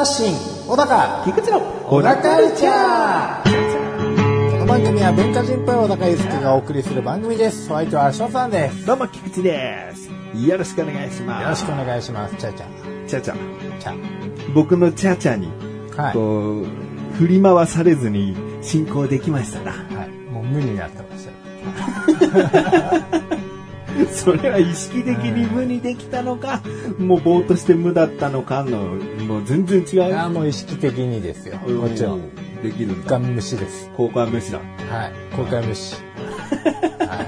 発信小高菊池の小高カルチャーこの番組は文化人っぽい小高祐介がお送りする番組です。お相手は翔さんです。どうも、菊池です。よろしくお願いします。よろしくお願いします。チャチャちゃちゃ。チャ僕のちゃちゃに、はい。こう、振り回されずに進行できましたな。はい。もう無になってましたよ それは意識的に無にできたのか、もうぼーっとして無だったのかの、もう全然違う。いやもう意識的にですよもちろんうん。できるんだ。ガン無視です交換無視だ。はい公開無視 は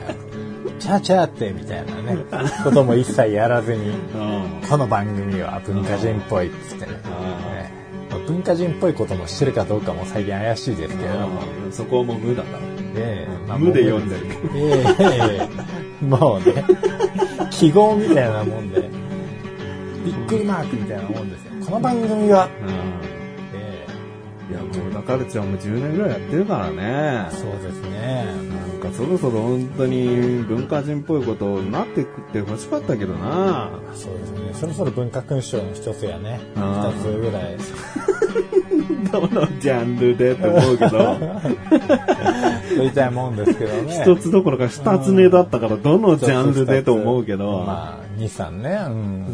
いチャチャってみたいなねことも一切やらずにうん。この番組は文化人っぽいっつってねね文化人っぽいこともしてるかどうかも最近怪しいですけれども、うんそこはもう無だから。ええまあ無で読んでる。ええもうね、記号みたいなもんで、びっくりマークみたいなもんですよ。この番組は、えいや、もう、だからちゃんも10年ぐらいやってるからねえ。そうですね。なんかそろそろ本当に文化人っぽいことになってくって欲しかったけどな。そうですね。そろそろ文化勲章の一つやね、ああ二つぐらい、どのジャンルでって思うけど、取りたいもんですけどね。一つどころか二つ目だったからどのジャンルでと思うけど、まあ、2、3ね、うん。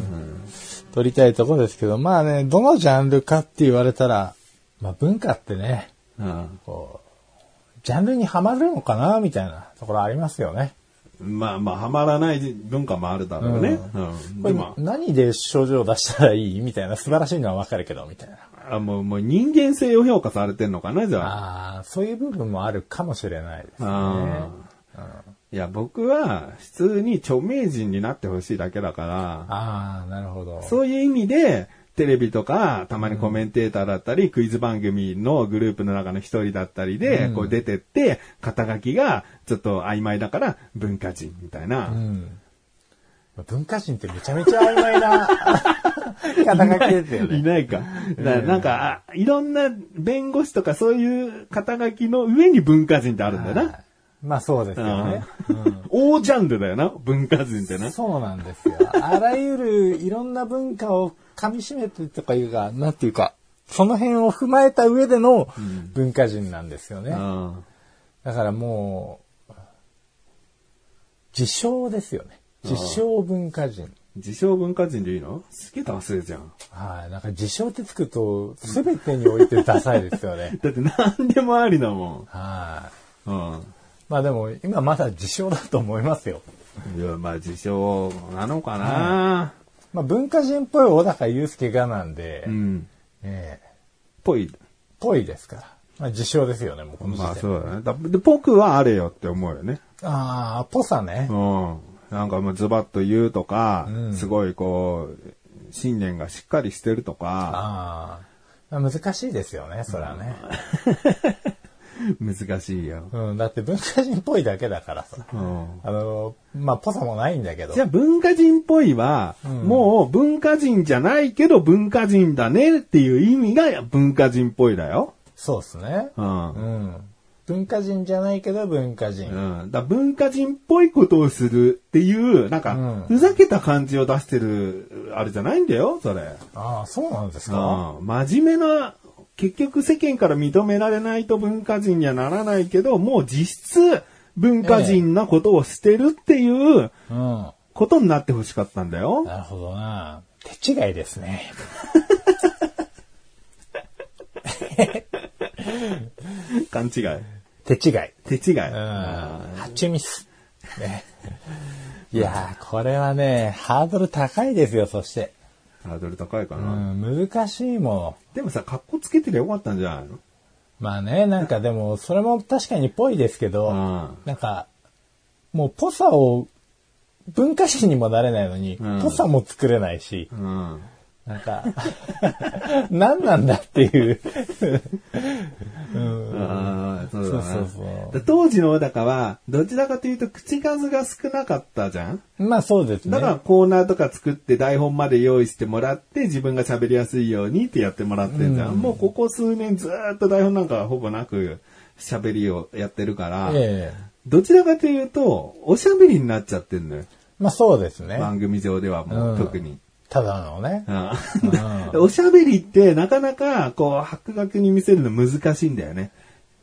取りたいとこですけど、まあね、どのジャンルかって言われたら、まあ文化ってね、うんこう、ジャンルにはまるのかなみたいなところありますよね。まあまあ、はまらない文化もあるだろうね。うんでも何で症状を出したらいいみたいな素晴らしいのはわかるけど、みたいな。あもう、もう人間性を評価されてんのかな、じゃあ。ああ、そういう部分もあるかもしれないですね。あいや、僕は普通に著名人になってほしいだけだから、ああ、なるほど。そういう意味で、テレビとか、たまにコメンテーターだったり、クイズ番組のグループの中の一人だったりで、こう出てって、肩書きがちょっと曖昧だから、文化人みたいな。うん。文化人ってめちゃめちゃ曖昧な 肩書きですよね。いないか。だなんか、あいろんな弁護士とかそういう肩書きの上に文化人ってあるんだよな。まあそうですよね。大ジャンルだよな、文化人ってな。そうなんですよ。あらゆるいろんな文化を噛み締めてとかいうか、なんていうか、その辺を踏まえた上での文化人なんですよね。うんだからもう、自称ですよね。自称文化人。自称文化人でいいの？すげえダセえじゃん。はい。なんか自称ってつくと、すべてにおいてダサいですよね。だって何でもありだもはい。ん。うん。まあでも、今まだ自称だと思いますよ。いや、まあ自称なのかな、まあ文化人っぽい小高祐介がなんで、うん。ええぽい。ぽいですから。まあ自称ですよね、もうこの時点まあそうだね。だで、僕はあれよって思うよね。ああ、ぽさねう。ん。なんかもうズバッと言うとか、うんすごいこう、信念がしっかりしてるとか、ああ難しいですよね、それはね。難しいよ。うん、だって文化人っぽいだけだからさ。うん。あの、まあ、ぽさもないんだけど。じゃあ文化人っぽいは、もう文化人じゃないけど文化人だねっていう意味が文化人っぽいだよ。そうですね。うん。うん。文化人じゃないけど文化人。うん、だ文化人っぽいことをするっていう、なんか、うんふざけた感じを出してる、あれじゃないんだよ、それ。ああ、そうなんですか？うん、真面目な、結局世間から認められないと文化人にはならないけど、もう実質文化人なことをしてるっていううん。ことになってほしかったんだよ。なるほどな。手違いですね。勘違い。手違い。手違い。うん。ハチミス。ね。いやー、これはね、ハードル高いですよ、そして。ハードル高いかうな。ん、難しいもの。でもさ、格好つけてりゃよかったんじゃないの？まあね、なんかでも、それも確かにぽいですけど、うんなんか、もうぽさを、文化人にもなれないのに、うんぽさも作れないし、うん。なんか、何なんだっていう。だな。そうそうそうで当時の小高は、どちらかというと口数が少なかったじゃん？まあそうですね。だからコーナーとか作って台本まで用意してもらって自分が喋りやすいようにってやってもらってんじゃん。もうここ数年ずーっと台本なんかほぼなく喋りをやってるから、ええどちらかというと、おしゃべりになっちゃってんの？よ。まあそうですね。番組上ではもう、うん特に。ただのね。うん おしゃべりってなかなかこう白学に見せるの難しいんだよね。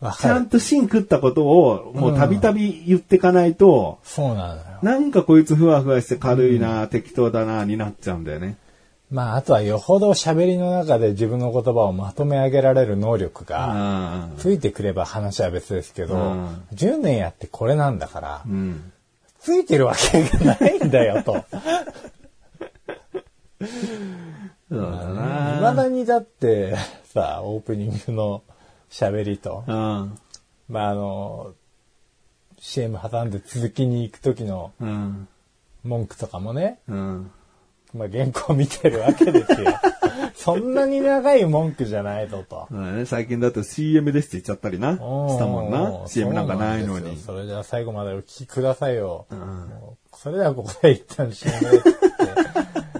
ちゃんと芯食ったことをもうたびたび言ってかないと、そうなのよ。なんかこいつふわふわして軽いな、適当だな、になっちゃうんだよね。まああとはよほど喋りの中で自分の言葉をまとめ上げられる能力が。ついてくれば話は別ですけど、うん10年やってこれなんだから、うん。ついてるわけがないんだよと。そうだいな。まだにだってさ、オープニングの喋りと、うん。まああの、CM 挟んで続きに行く時のうん。文句とかもね、うん。まあ原稿見てるわけですよ。そんなに長い文句じゃないぞと。最近だと CM ですって言っちゃったりな。したもんな。CM なんかないのにそれじゃあ最後までお聞きくださいよ。うそれではここで一旦 CM ですって。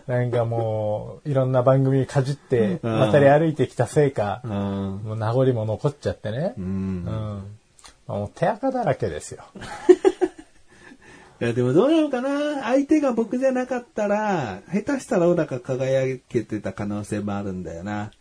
なんかもう、いろんな番組にかじってうん渡り歩いてきたせいか、うん。もう名残も残っちゃってね。ううん。ん。まあもう手垢だらけですよ。いや、でもどうなのかな？相手が僕じゃなかったら、下手したら小高輝けてた可能性もあるんだよな。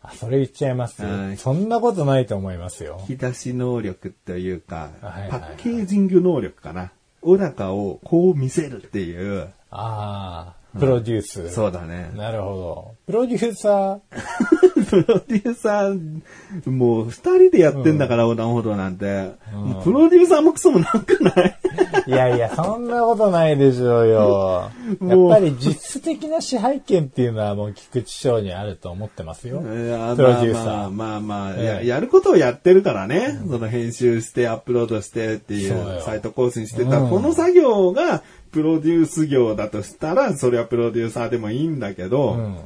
あ、それ言っちゃいますよはいそんなことないと思いますよ。引き出し能力というか、はいはいパッケージング能力かな。小高をこう見せるっていう。ああ、プロデュース。そうだね。なるほど。プロデューサー、プロデューサー、もう二人でやってんだから、横断歩道なんて。もうプロデューサーもクソもなくない？いやいや、そんなことないでしょうよ。やっぱり実質的な支配権っていうのはもう菊池翔にあると思ってますよ。プロデューサーまあまあまあ、ええややることをやってるからね。その編集してアップロードしてっていそうサイト更新してた、うんこの作業がプロデュース業だとしたら、それはプロデューサーでもいいんだけど、うん。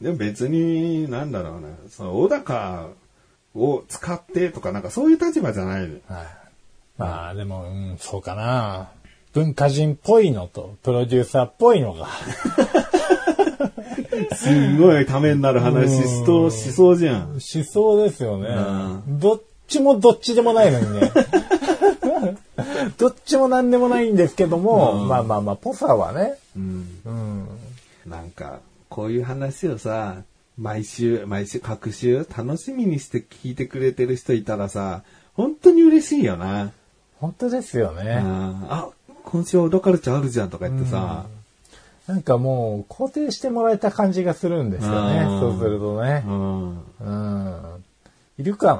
でも別に、なんだろうな、その小高を使ってとかなんかそういう立場じゃない。はい。まあでも、うん、そうかな。文化人っぽいのと、プロデューサーっぽいのが。すんごいためになる話しそう、しそうじゃん。しそうですよねう。どっちもどっちでもないのにね。どっちも何でもないんですけども、うんまあまあまあ、ポサはね。うん。うん。なんか、こういう話をさ、毎週、毎週、各週、楽しみにして聞いてくれてる人いたらさ、本当に嬉しいよな。本当ですよね。うんあ、今週は小田カルチャーあるじゃんとか言ってさ、なんかもう、肯定してもらえた感じがするんですよね。うんそうするとねう。ん。うん。いるか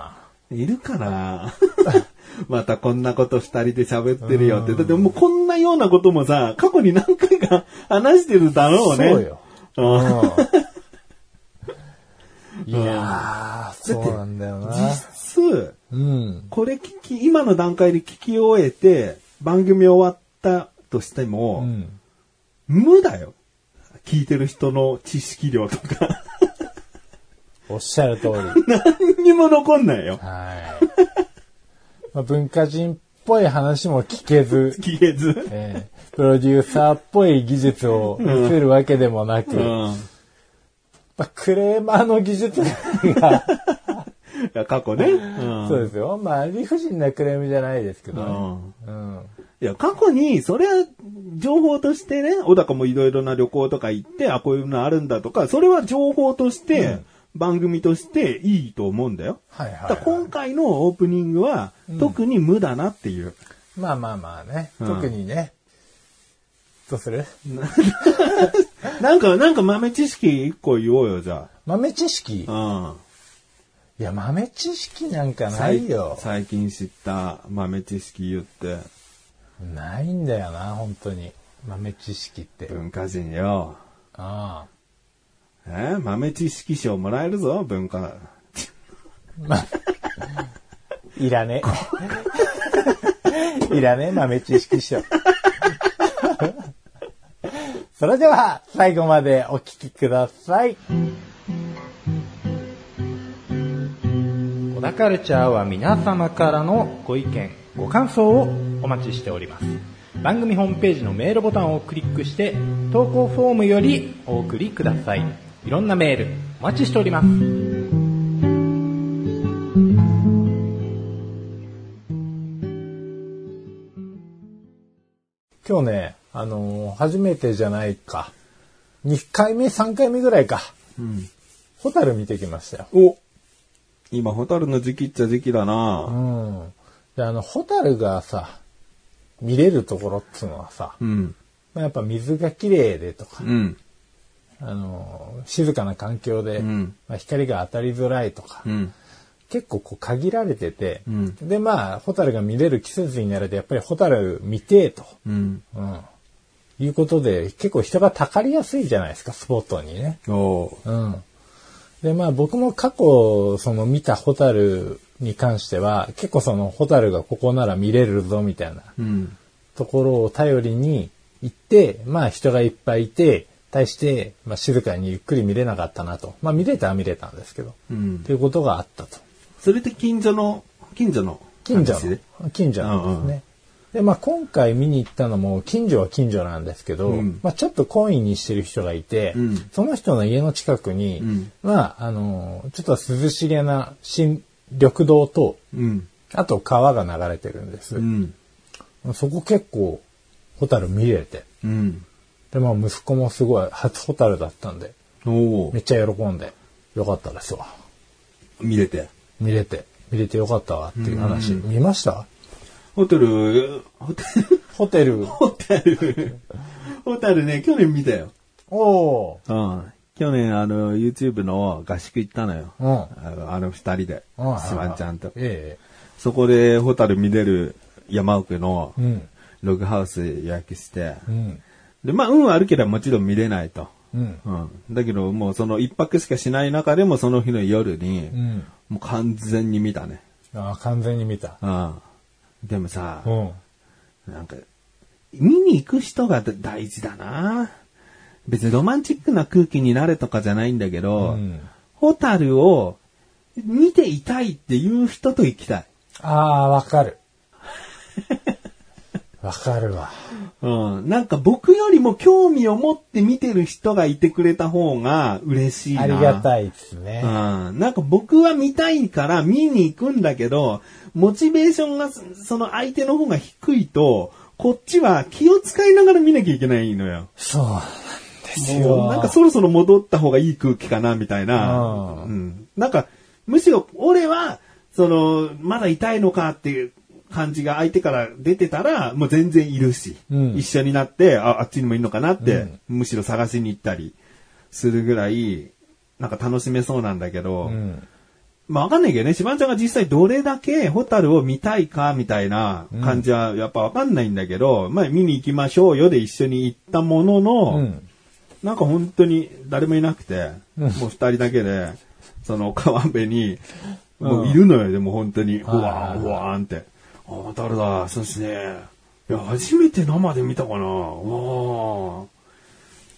な？いるかな？またこんなこと二人で喋ってるよって。だってもうこんなようなこともさ、過去に何回か話してるだろうね。そうよ。うん。いやー、そうなんだよな。実質、うん。これ聞き、今の段階で聞き終えて、番組終わったとしても、うん。無だよ。聞いてる人の知識量とか、おっしゃる通り。何にも残んないよ。はい。まあ、文化人っぽい話も聞けず、聞けず。えープロデューサーっぽい技術を見せるわけでもなく、うん。まあ、クレーマーの技術が、いや過去ね。うんそうですよ。まあ、理不尽なクレームじゃないですけどね。うんうん。いや、過去に、それは、情報としてね、小高もいろいろな旅行とか行って、あ、こういうのあるんだとか、それは情報として、番組としていいと思うんだよ。はいはい、だから今回のオープニングは、特に無だなっていう。まあまあまあね。うん特にね。どうする？なんか、なんか豆知識一個言おうよ、じゃ豆知識？あ。いや、豆知識なんかうん。ないよ。最近知った豆知識言って、ないんだよな、本当に。豆知識って。文化人よ。あえ豆知識賞もらえるぞ、文化。あ。まあ、いらねえ。いらねえ、豆知識賞。それでは、最後までお聞きください。小田カルチャーは皆様からのご意見、ご感想をお待ちしております。番組ホームページのメールボタンをクリックして、投稿フォームよりお送りください。いろんなメール、お待ちしております。今日ね、あのー初めてじゃないか。2回目、3回目ぐらいか。うん。ホタル見てきましたよ。お今、ホタルの時期っちゃ時期だうな。ん。で、あの、ホタルがさ、見れるところっつうのはさ、うん。まあやっぱ水が綺麗でとか、うん。あのー静かな環境で、うんまあ、光が当たりづらいとか、うん。結構こう限られてて、うんで、まあ、ホタルが見れる季節になると、やっぱりホタル見てえと、うん。うん。いうことで、結構人がたかりやすいじゃないですか、スポットにね。おーうん。で、まあ僕も過去、その見たホタルに関しては、結構そのホタルがここなら見れるぞ、みたいなうん。ところを頼りに行って、まあ人がいっぱいいて、対して、まあ静かにゆっくり見れなかったなと。まあ見れたは見れたんですけど、うんということがあったと。それって近所の、近所の近所の、近所なんですね。で、まあ今回見に行ったのも、近所は近所なんですけど、うんまあちょっと懇意にしてる人がいて、うんその人の家の近くに、うんまああの、ちょっと涼しげな新緑道と、うん。あと川が流れてるんです。うん。そこ結構、ホタル見れて。うん。で、まあ息子もすごい初ホタルだったんで、めっちゃ喜んで、よかったですわ。見れて。見れて、見れてよかったわっていう話。見ました？ホテル、ホテル、ホテル。ホテル、ホテルね、去年見たよ。おー。うん。去年、あの、YouTube の合宿行ったのよ。うん。あの二人で。うんシワンちゃんと。えそこでホタル見れる山奥の。ログハウス予約して。うん。で、まあ、運悪ければもちろん見れないと。うん。うん。だけど、もうその一泊しかしない中でもその日の夜に、うん。もう完全に見たね。ああ、完全に見た。うん。でもさ、うん。なんか、見に行く人が大事だな。別にロマンチックな空気になれとかじゃないんだけど、うんホタルを見ていたいっていう人と行きたい。ああ、わかる。わかるわ。うん。なんか僕よりも興味を持って見てる人がいてくれた方が嬉しいな。ありがい。たいですね。うん。なんか僕は見たいから見に行くんだけど、モチベーションがそその相手の方が低いと、こっちは気を使いながら見なきゃいけないのよ。そうなんですもよ。うなんかそろそろ戻った方がいい空気かな、みたいな。うんうん。なんか、むしろ俺は、その、まだ痛いのかっていう感じが相手から出てたら、もう全然いるし、うん。一緒になって、あ、あっちにもいるのかなって、うん。むしろ探しに行ったりするぐらい、なんか楽しめそうなんだけど、うん。まあわかんないけどね、シバンちゃんが実際どれだけホタルを見たいかみたいな感じはやっぱわかんないんだけど、まあ見に行きましょうよで一緒に行ったものの、うん。なんか本当に誰もいなくて、もう二人だけで、その川辺に、もういるのよ、でも本当に、ふわーんふわーんって。あ、誰だ、そうですね。いや、初めて生で見たかな。うわー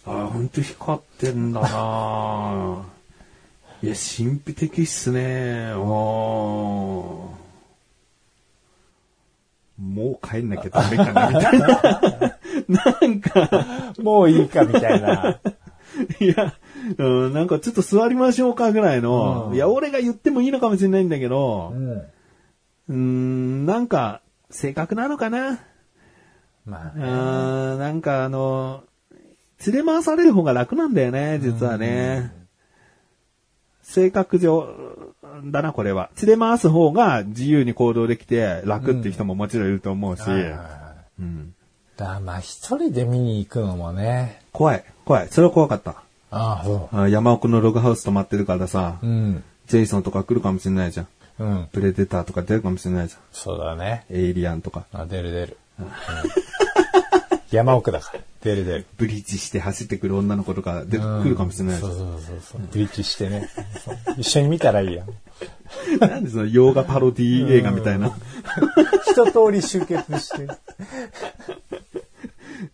あ、本当光ってんだないや、神秘的っすね。わーもう帰んなきゃダメかな、みたいな。なんか、もういいかみたいな。いや、うん、なんかちょっと座りましょうかぐらいの、うんいや、俺が言ってもいいのかもしれないんだけどう、ん。うーん、なんか、正確なのかな？うまあね。ーん、なんかあの、連れ回される方が楽なんだよね、実はね。性格上、だな、これは。連れ回す方が自由に行動できて楽っていう人ももちろんいると思うし、うんだまあ一人で見に行くのもね。怖い、怖い。それは怖かった。ああ、そあ山奥のログハウス泊まってるからさ、う。うん。ジェイソンとか来るかもしれないじゃん。うん。プレデターとか出るかもしれないじゃん。そうだね。エイリアンとか。あ、出る出る。うん山奥だから。出る出る。ブリッジして走ってくる女の子とか出てうん来るかもしれないじゃ。そうんそうそうそう。ブリッジしてね。一緒に見たらいいやん。なんでその洋画パロディ映画みたいな。一通り集結して。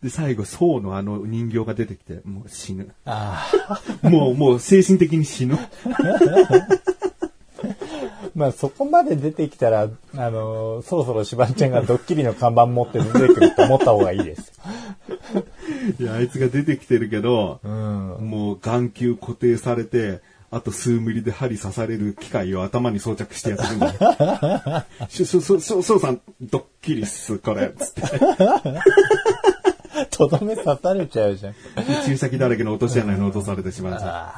で、最後、ソウのあの人形が出てきて、もう死ぬ。あもう、もう精神的に死ぬ。あ。まあそこまで出てきたら、あの、そろそろしばんちゃんがドッキリの看板持って出てくると思った方がいいです。いや、あいつが出てきてるけど、うん。もう眼球固定されて、あと数ミリで針刺される機械を頭に装着してやってるんだよ。ししししそうさん、ドッキリっす、これ。つって。とどめ刺されちゃうじゃん。注射器だらけの落とし穴に落とされてしまうじゃん。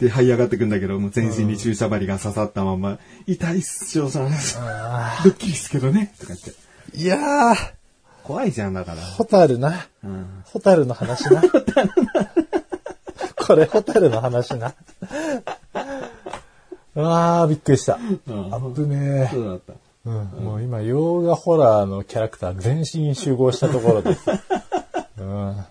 で、這い上がってくんだけど、もう全身に注射針が刺さったまま、痛いっす、翔さん。ドッキリっすけどね。とか言って。いやー、怖いじゃん、だから。ホタルな。うん。ホタルの話な。これホタルの話な。うわー、びっくりした。うんあぶねえ。そうだった。うん、もう今、洋画ホラーのキャラクター全身集合したところです。うん。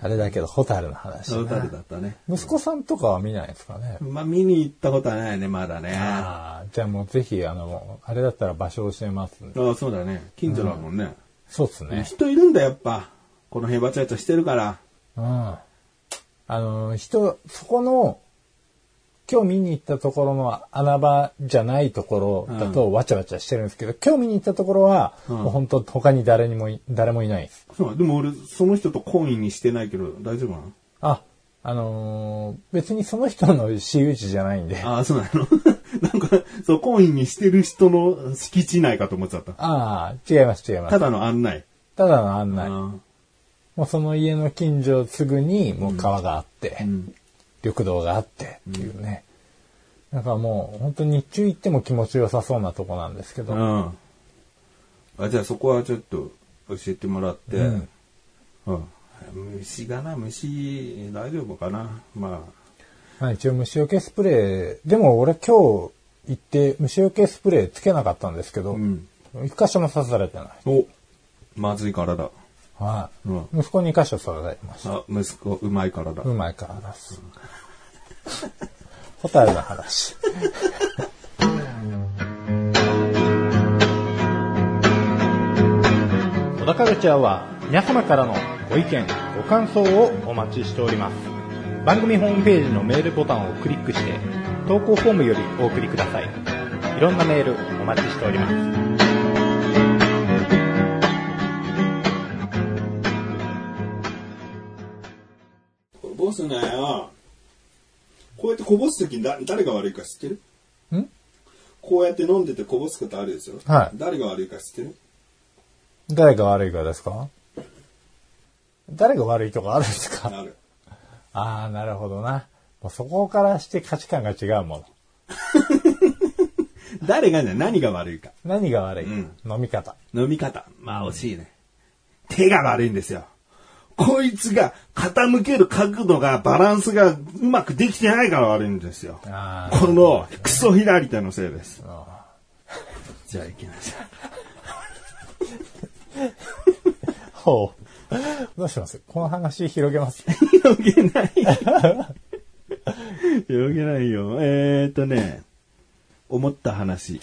あれだけど、ホタルの話な。そうだったね。息子さんとかは見ないですかね？まあ、見に行ったことはないね、まだね。あああ、じゃあもうぜひ、あの、あれだったら場所教えますんで。あ、そうだね。近所だもんね。そうっすね。人いるんだ、やっぱ。この辺バチャバチャしてるから。うん。あの、人、そこの、今日見に行ったところの穴場じゃないところだとわちゃわちゃしてるんですけど、今日見に行ったところは、うんもう本当他に誰にもい、誰もいないです。そう、でも俺、その人と懇意にしてないけど、大丈夫なの？あ、あのー別にその人の私有地じゃないんで。あああ、そうなの？なんか、そう、懇意にしてる人の敷地内かと思っちゃった。あー、違います、違います。ただの案内。ただの案内。あもうその家の近所すぐにもう川があって、ーうん。緑道があってっていうね。なんかもう本当に日中行っても気持ちよさそうなとこなんですけど。うん。あ、じゃあそこはちょっと教えてもらって。うんうん。虫がな、虫、大丈夫かな？ままあ一応虫除けスプレー、でも俺今日行って虫除けスプレーつけなかったんですけど、あ。うん。一箇所も刺されてない。お、まずいからだ。はい。うん。息子に一箇所刺されてました。あ、息子、うまいからだ。うまいからです。ホタルの話。小田カルチャーは皆様からのご意見、ご感想をお待ちしております。番組ホームページのメールボタンをクリックして、投稿フォームよりお送りください。いろんなメールお待ちしております。ボスねよ。こうやってこぼすときにだ誰が悪いか知ってる？ん？こうやって飲んでてこぼすことあるでしょ？はい誰が悪いか知ってる？誰が悪いかですか？誰が悪いとかあるんですか？ある。ああ、なるほどな。もうそこからして価値観が違うもの。誰がね、何が悪いか。何が悪い、うん飲み方。飲み方。まあ惜しいね。手が悪いんですよ。こいつが傾ける角度がバランスがうまくできてないから悪いんですよ。このクソ左手のせいです。じゃあ行きなさい。ほう。どうします？この話広げます？広げない。広げないよ。えーっとね、思った話。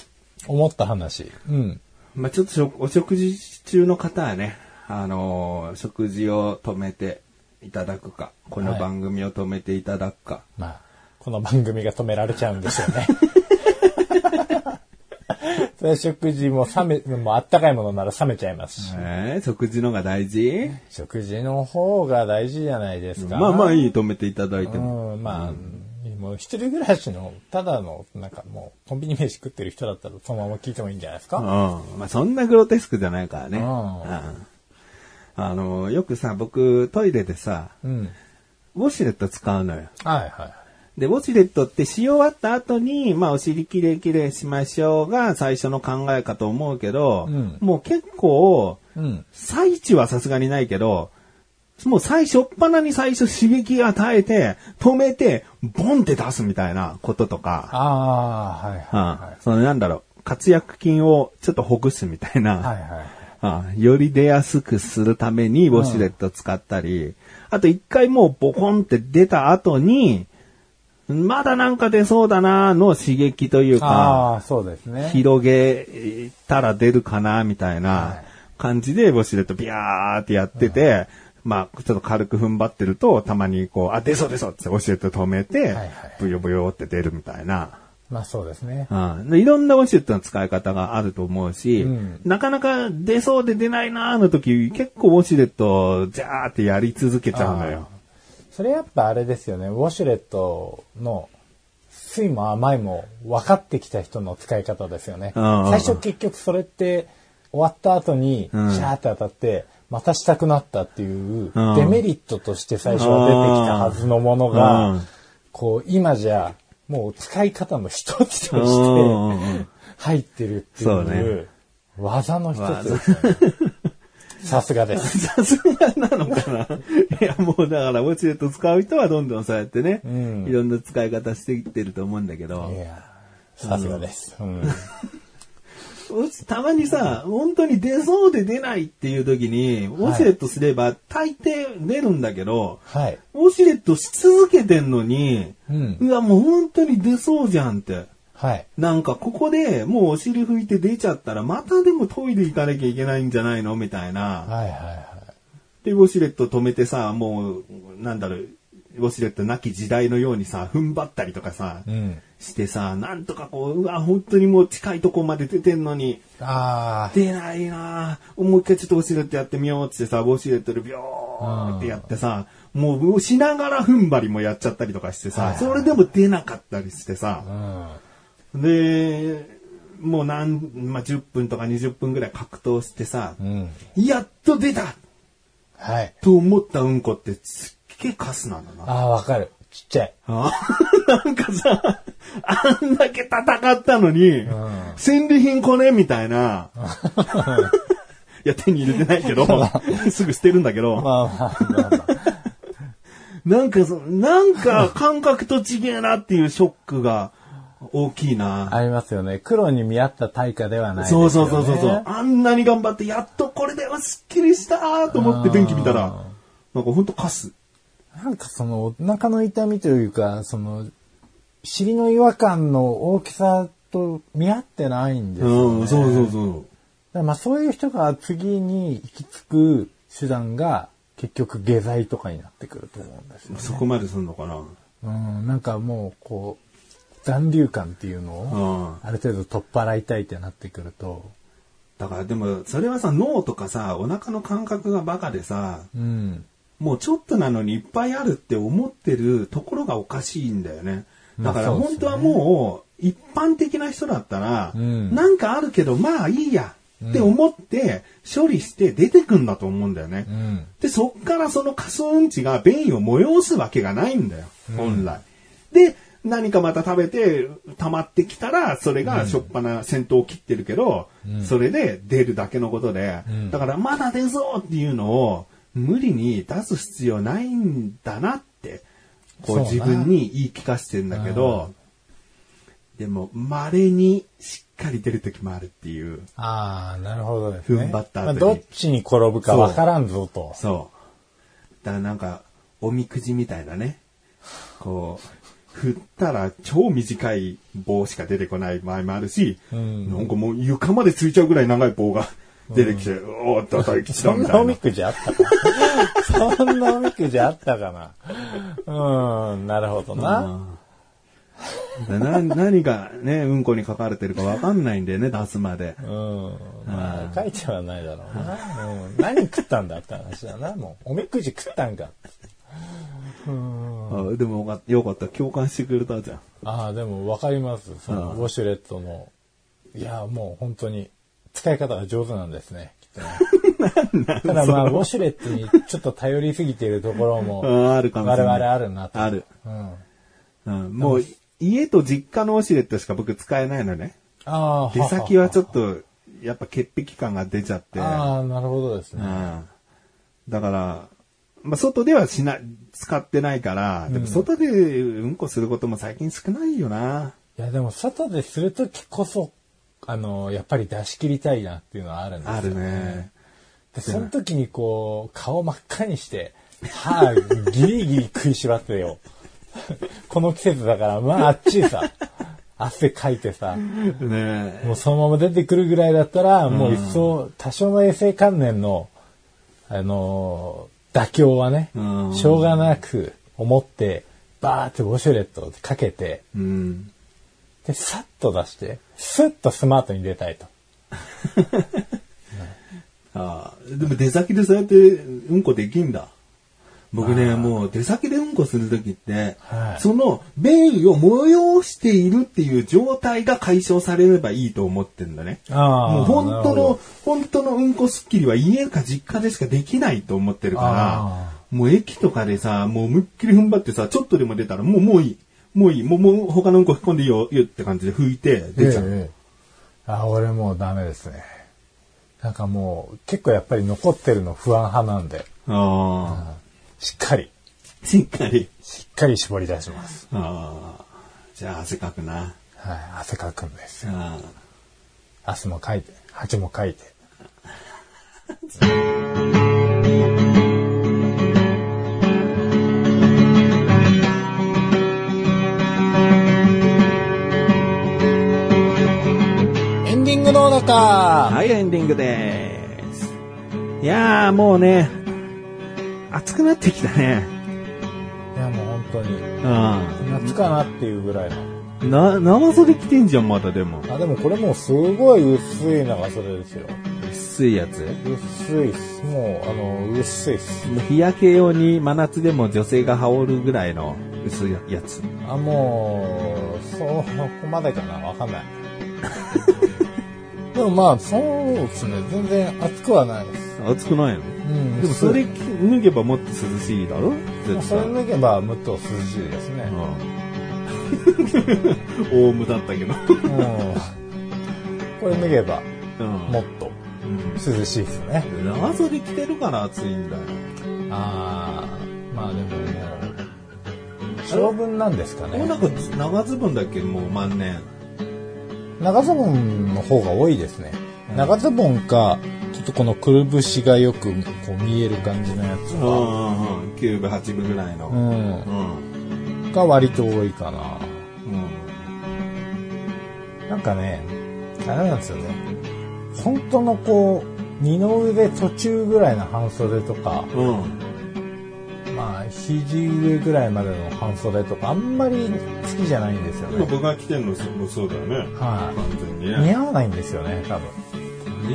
思った話。うん。まあちょっとしょお食事中の方はね、あのー食事を止めていただくか、このはい番組を止めていただくか。まあ、この番組が止められちゃうんですよね。それ食事も冷め、もうあったかいものなら冷めちゃいますし。えー食事のが大事？食事の方が大事じゃないですか。まあまあいい、止めていただいても。うん、まあ、もう一人暮らしの、ただの、なんかもう、コンビニ飯食ってる人だったら、そのまま聞いてもいいんじゃないですか。うん。まあそんなグロテスクじゃないからね。うんうんあの、よくさ、僕トイレでさ、うん。ウォシュレット使うのよ。はいはい。で、ウォシュレットってし終わった後に、まあ、お尻きれいきれいしましょうが最初の考えかと思うけど、うんもう結構、うん。最中はさすがにないけど、もう最初っ端に最初刺激与えて、止めて、ボンって出すみたいなこととか、ああ、はいはいうんはそのなんだろう、活躍筋をちょっとほぐすみたいな、い。はいはい。うんより出やすくするためにウォシュレット使ったり、あと一回もうボコンって出た後に、まだなんか出そうだなの刺激というか、ああ、そうですね。広げたら出るかなみたいな感じでウォシュレットビャーってやってて、まあ、ちょっと軽く踏ん張ってると、たまにこう、あ、出そう出そうってウォシュレット止めて、はい。ブヨブヨって出るみたいな。まあそうですね。うん、でいろんなウォシュレットの使い方があると思うし、うんなかなか出そうで出ないなーの時、結構ウォシュレット、ジャーってやり続けちゃうのよ。それやっぱあれですよね。ウォシュレットの酸いも甘いも分かってきた人の使い方ですよね。うん最初結局それって終わった後にシうんャーって当たって、またしたくなったっていううんデメリットとして最初は出てきたはずのものが、うんこう今じゃもう使い方の一つとしてん。入ってるってそうね。いう技の一つ。ですよね。さすがです。さすがなのかな。いや、もうだから、ウォシュレット使う人はどんどんそうやってね、うん。いろんな使い方していってると思うんだけど。い、や、さすがです。うんたまにさ、本当に出そうで出ないっていう時に、ウォシュレットすれば大抵出るんだけど、はい。ウォシュレットし続けてんのに、うんうわ、もう本当に出そうじゃんって。はい。なんかここでもうお尻拭いて出ちゃったらまたでもトイレ行かなきゃいけないんじゃないの？みたいな。はいはいはで、ウォシュレット止めてさ、もう、なんだろう、ウォシュレットなき時代のようにさ、踏ん張ったりとかさ、い。うん。してさ、なんとかこう、うわ、本当にもう近いとこまで出てんのに、あ出ないなぁもう一回ちょっとウォシュレットやってみようってさ、ウォシュレットでビョーってやってさ、もうしながら踏ん張りもやっちゃったりとかしてさ、それでも出なかったりしてさあ。う、ん。で、もう何、まあ、10分とか20分ぐらい格闘してさ、うん。やっと出たはい。と思ったうんこってすっげえカスなんだな。ああ、わかる。ちっちゃい。あ なんかさ、あんだけ戦ったのに、ん戦利品こねみたいな。いや、手に入れてないけど、すぐ捨てるんだけど、まあまあまあまあ。なんかそ、なんか感覚と違えなっていうショックが大きいな。ありますよね。黒に見合った対価ではないですよね。そうそうそうそうそう。あんなに頑張って、やっとこれではすっきりしたーと思って電気見たら、なんかほんとカス。なんかそのお腹の痛みというか、その、尻の違和感の大きさと見合ってないんですよ、ね。うん、そうそうそう。まあそういう人が次に行き着く手段が結局下剤とかになってくると思うんですよ。そこまですんのかな。うん、なんかもうこう残留感っていうのをうん。ある程度取っ払いたいってなってくると、だからでも、それはさ、脳とかさ、お腹の感覚がバカでさ、うん、もうちょっとなのにいっぱいあるって思ってるところがおかしいんだよね。だから本当はもう、一般的な人だったら、うん。なんかあるけど、まあいいやって思って、処理して出てくんだと思うんだよね。うん、で、そっからその仮想うんちが便意を催すわけがないんだよ、本来。で、何かまた食べて溜まってきたら、それがしょっぱな先頭を切ってるけど、それで出るだけのことで、ん。だからまだ出そうっていうのを無理に出す必要ないんだなって、こう自分に言い聞かせてんだけど、でも稀にしっかり出る時もあるっていう。ああ、なるほどですね。踏ん張った後にまあ、どっちに転ぶかわからんぞと。そう。だからなんか、おみくじみたいなね。こう、振ったら超短い棒しか出てこない場合もあるし、んなんかもう床までついちゃうぐらい長い棒が出てきて、おーっと大吉そんなおみだみたいな。くじあったかなそんなおみくじあったかなうん、なるほどな。うんな何がね、うんこに書かれてるかわかんないんだよね、出すまで。うん。まあ、書いてはないだろうな。うん、何食ったんだって話だな、もう。おみくじ食ったんか。うん。あでもよかった。共感してくれたじゃん。ああ、でもわかります。その、うんウォシュレットの。いや、もう本当に、使い方が上手なんですね。きっとねただまあ、ウォシュレットにちょっと頼りすぎているところも、あ あるかもしれない。我々あるなと。ある。うん。うん、もう、家と実家のオシュレットしか僕使えないのね。ああ、出先はちょっと。と、やっぱ潔癖感が出ちゃって。ああ、なるほどですね。うん。だから、まあ、外ではしな、使ってないから、でも外でうんこすることも最近少ないよな。いや、でも外でするときこそ、あの、やっぱり出し切りたいなっていうのはあるんですよ、あるね。で、その時にこう、顔真っ赤にして、歯ギリギリ食いしばってよ。この季節だから、まああっちいさ、汗かいてさ、ねもうそのまま出てくるぐらいだったら、もう一層、多少の衛生観念の、あのー妥協はね、うんしょうがなく思って、バーってウォシュレットをかけて、うん。で、さっと出して、スッとスマートに出たいと。ああ、でも出先でそうやってうんこできんだ。僕ね、もう出先でうんこするときって、はいその便意を催しているっていう状態が解消されればいいと思ってんだね。あもう本当の本当のうんこスッキリは家か実家でしかできないと思ってるあから、もう駅とかでさ、もう思いっきり踏ん張ってさ、ちょっとでも出たらもうもういい。もういい。もう、もう他のうんこ吹き込んでいいよ、いいよって感じで拭いて出ちゃう。ええあ、俺もうダメですね。なんかもう、結構やっぱり残ってるの不安派なんで、あしっかり、あ、しっかり。しっかり絞り出します。ああ、じゃあ汗かくな。はい、汗かくんですよ。あ汗もかいて、吐きもかいて。ンディングの中はい、エンディングです。いやー、もうね、暑くなってきたね。いやもう本当に、う夏かなっていうぐらいの。ん。な、長袖着てんじゃん、まだでも。あ、でもこれもうすごい薄い長袖ですよ。薄いやつ？薄いっす。もう、あの、薄いっす。日焼け用に真夏でも女性が羽織るぐらいの薄いやつ。あ、もう、そこまでかなわかんない。でもまあ、そうですね。全然暑くはないです。暑くないの？うんでもそれ脱げばもっと涼しいだろ？まあそれ脱げばもっと涼しいですね。うん。オウムだったけど。うん。これ脱げばうんもっと涼しいですね。長袖着てるから暑いんだよ。ああ、まあでももう、性分なんですかねもう。なんか長ズボンだっけ？もう万年。長ズボンの方が多いですね。長ズボンか、ちょっとこのくるぶしがよくこう見える感じのやつが、うんうんうん。9分、8分ぐらいの。ううん。ん、が割と多いかな。うん。なんかね、あれなんですよね。本当のこう、二の腕途中ぐらいの半袖とか、うん。まあ、肘上ぐらいまでの半袖とか、あんまり好きじゃないんですよね。今僕が着てるのもそうだよね。は完全にい。ね。似合わないんですよね、多分。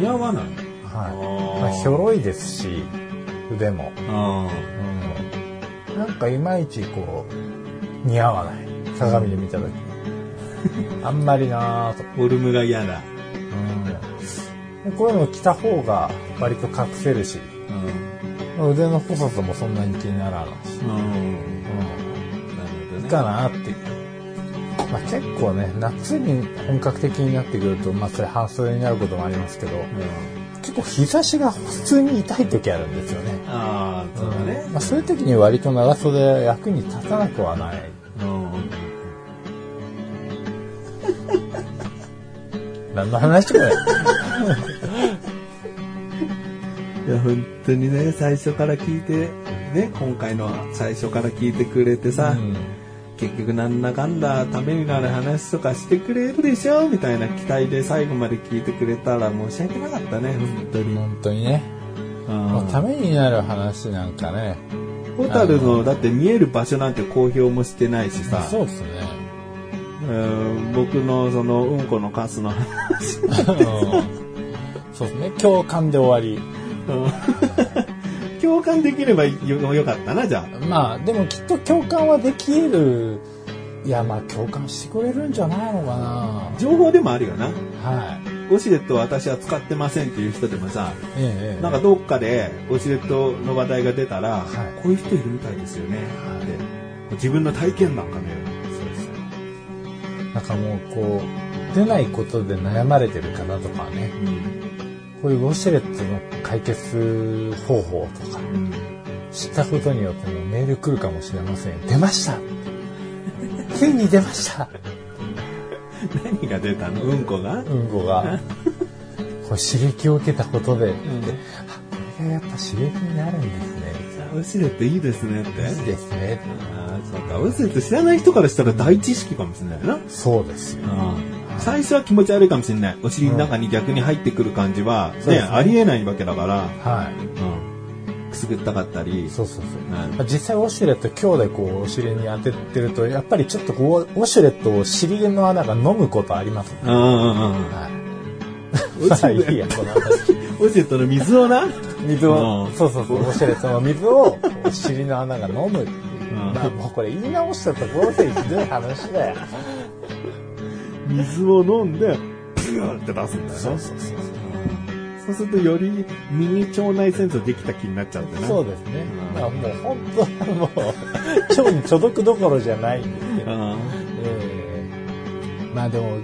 似合わない。はい。まあ、ひょろいですし、腕も。あうん。なんかいまいちこう、似合わない。鏡で見た時に。あんまりなぁと。あ。フォルムが嫌だ。うん。でこういうの着た方が割と隠せるし、うん。まあ腕の細さもそんなに気にならないし。うん。うん。かなっていう。まあ結構ね、夏に本格的になってくると、まあそれ半袖になることもありますけど、うん。結構日差しが普通に痛い時あるんですよね。ああ、そうだね。まあそういう時に割と長袖は役に立たなくはない。うん。何の話これ。いや、本当にね、最初から聞いて、ね、今回の最初から聞いてくれてさ、うん結局なんだかんだためになる話とかしてくれるでしょみたいな期待で最後まで聞いてくれたら申し訳なかったね、本当に。本当にね。もうためになる話なんかね。ホタルの、だって見える場所なんて公表もしてないしさ、そうですね。うん僕のそのうんこのカスの話、うんそうですね。共感で終わり。共感できればよよかったな、じゃあ。まあ、でもきっと共感はできる。いや、まあ共感してくれるんじゃないのかな。情報でもあるよな。はい。ウォシュレット私は使ってませんっていう人でもさ、ええええなんかどっかでウォシュレットの話題が出たら、はいこういう人いるみたいですよねはい自分の体験談かね。なんかもうこう、出ないことで悩まれてる方とかね、こういうウォシュレットの解決方法とか、知ったことによってもメール来るかもしれません。出ましたついに出ました何が出たの？うんこが、うんこが。これ刺激を受けたことで、あ、これがやっぱ刺激になるんですね。ウォシュレットいいですねって。いいですね。ああ、そうか。ウォシュレット知らない人からしたら大知識かもしれないな。そうですよ。最初は気持ち悪いかもしれない。お尻の中に逆に入ってくる感じは、ね、ねありえないわけだから、はうんくすぐったかったり。そうそうそう。うん実際ウォシュレット強でこうお尻に当ててると、やっぱりちょっとこう、ウォシュレットを尻の穴が飲むことありますね。うんうんうん。はい。まあいいや、この話。オシェットの水をな。水をう、んそうそうそう、ウォシュレットの水をお尻の穴が飲むっていう。んまあもうこれ言い直したところでひどい話だよ。水を飲んで、プーって出すんだよね。そうそうそう。そうするとよりミニ腸内センスできた気になっちゃってな。そうですね。うんだからもう本当はもう、腸に届くどころじゃないんですけど。うん。ええまあでも、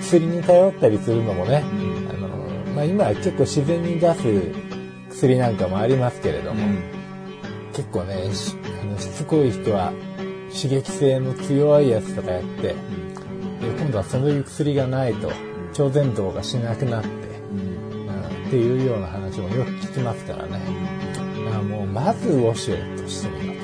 薬に頼ったりするのもね、あの、まあ今は結構自然に出す薬なんかもありますけれども、結構ね、しあのしつこい人は刺激性の強いやつとかやって、で今度はそういう薬がないと、超伝導がしなくなって、うん。っていうような話もよく聞きますからね。だからもうまずウォシュレットしてみよう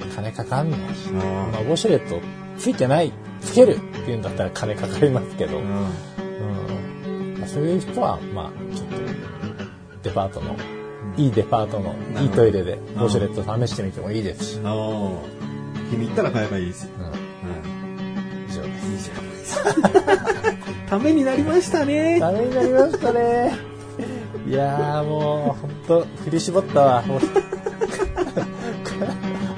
と。金かかんないし、あまあ、ウォシュレットついてない、つけるっていうんだったら金かかりますけど、うん。まあ、そういう人は、まあ、ちょっと、デパートの、いいデパートのいいトイレでウォシュレット試してみてもいいですし。気に入ったら買えばいいし。うん。ためになりましたね。ダメになりましたね。いやーもう、ほんと、振り絞ったわ。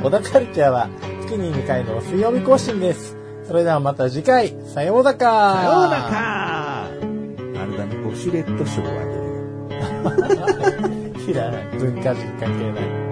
小田カルチャーは月に2回の水曜日更新です。それではまた次回、さようだかさようなかあれだね、ウォシュレット賞をあげるよ。いらない。文化人関係ない。